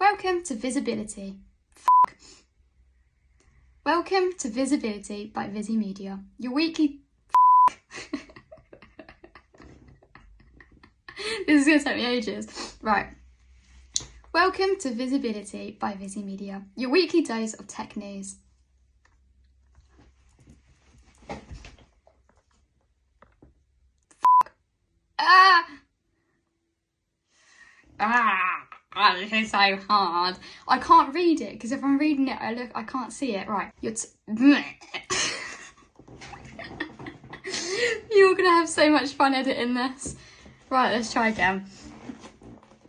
Welcome to Visibility. Welcome to Visibility by Visi Media, your weekly. this is going to take me ages. Right. Welcome to Visibility by Visi Media, your weekly dose of tech news. Ah! Ah! This is so hard. I can't read it because if I'm reading it, I look, I can't see it. Right, you're. You're gonna have so much fun editing this. Right, let's try again.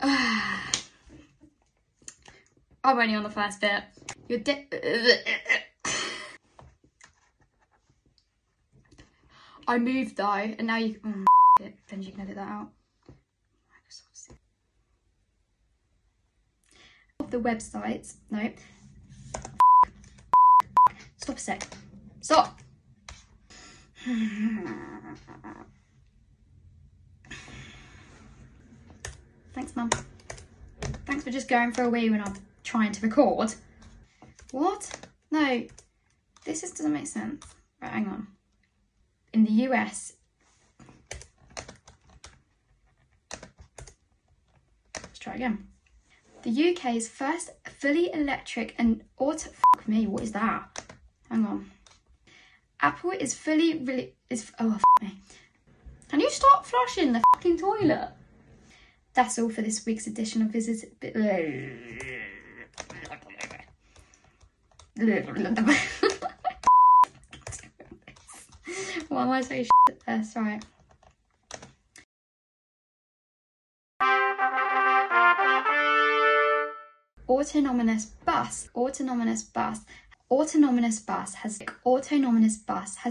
I'm only on the first bit. You're de- I moved though, and now you. Oh. Then you can edit that out. The websites. No. Stop a sec. Stop. Thanks, Mum. Thanks for just going for a wee when I'm trying to record. What? No, this just doesn't make sense. Right, hang on. In the US, let's try again. The UK's first fully electric and auto. Fuck me, what is that? Hang on. Apple is fully really is oh me. Can you stop flushing the fucking toilet? That's all for this week's edition of Visit. Why am I so shit at this? Right. Autonomous bus. Autonomous bus. Autonomous bus has autonomous bus has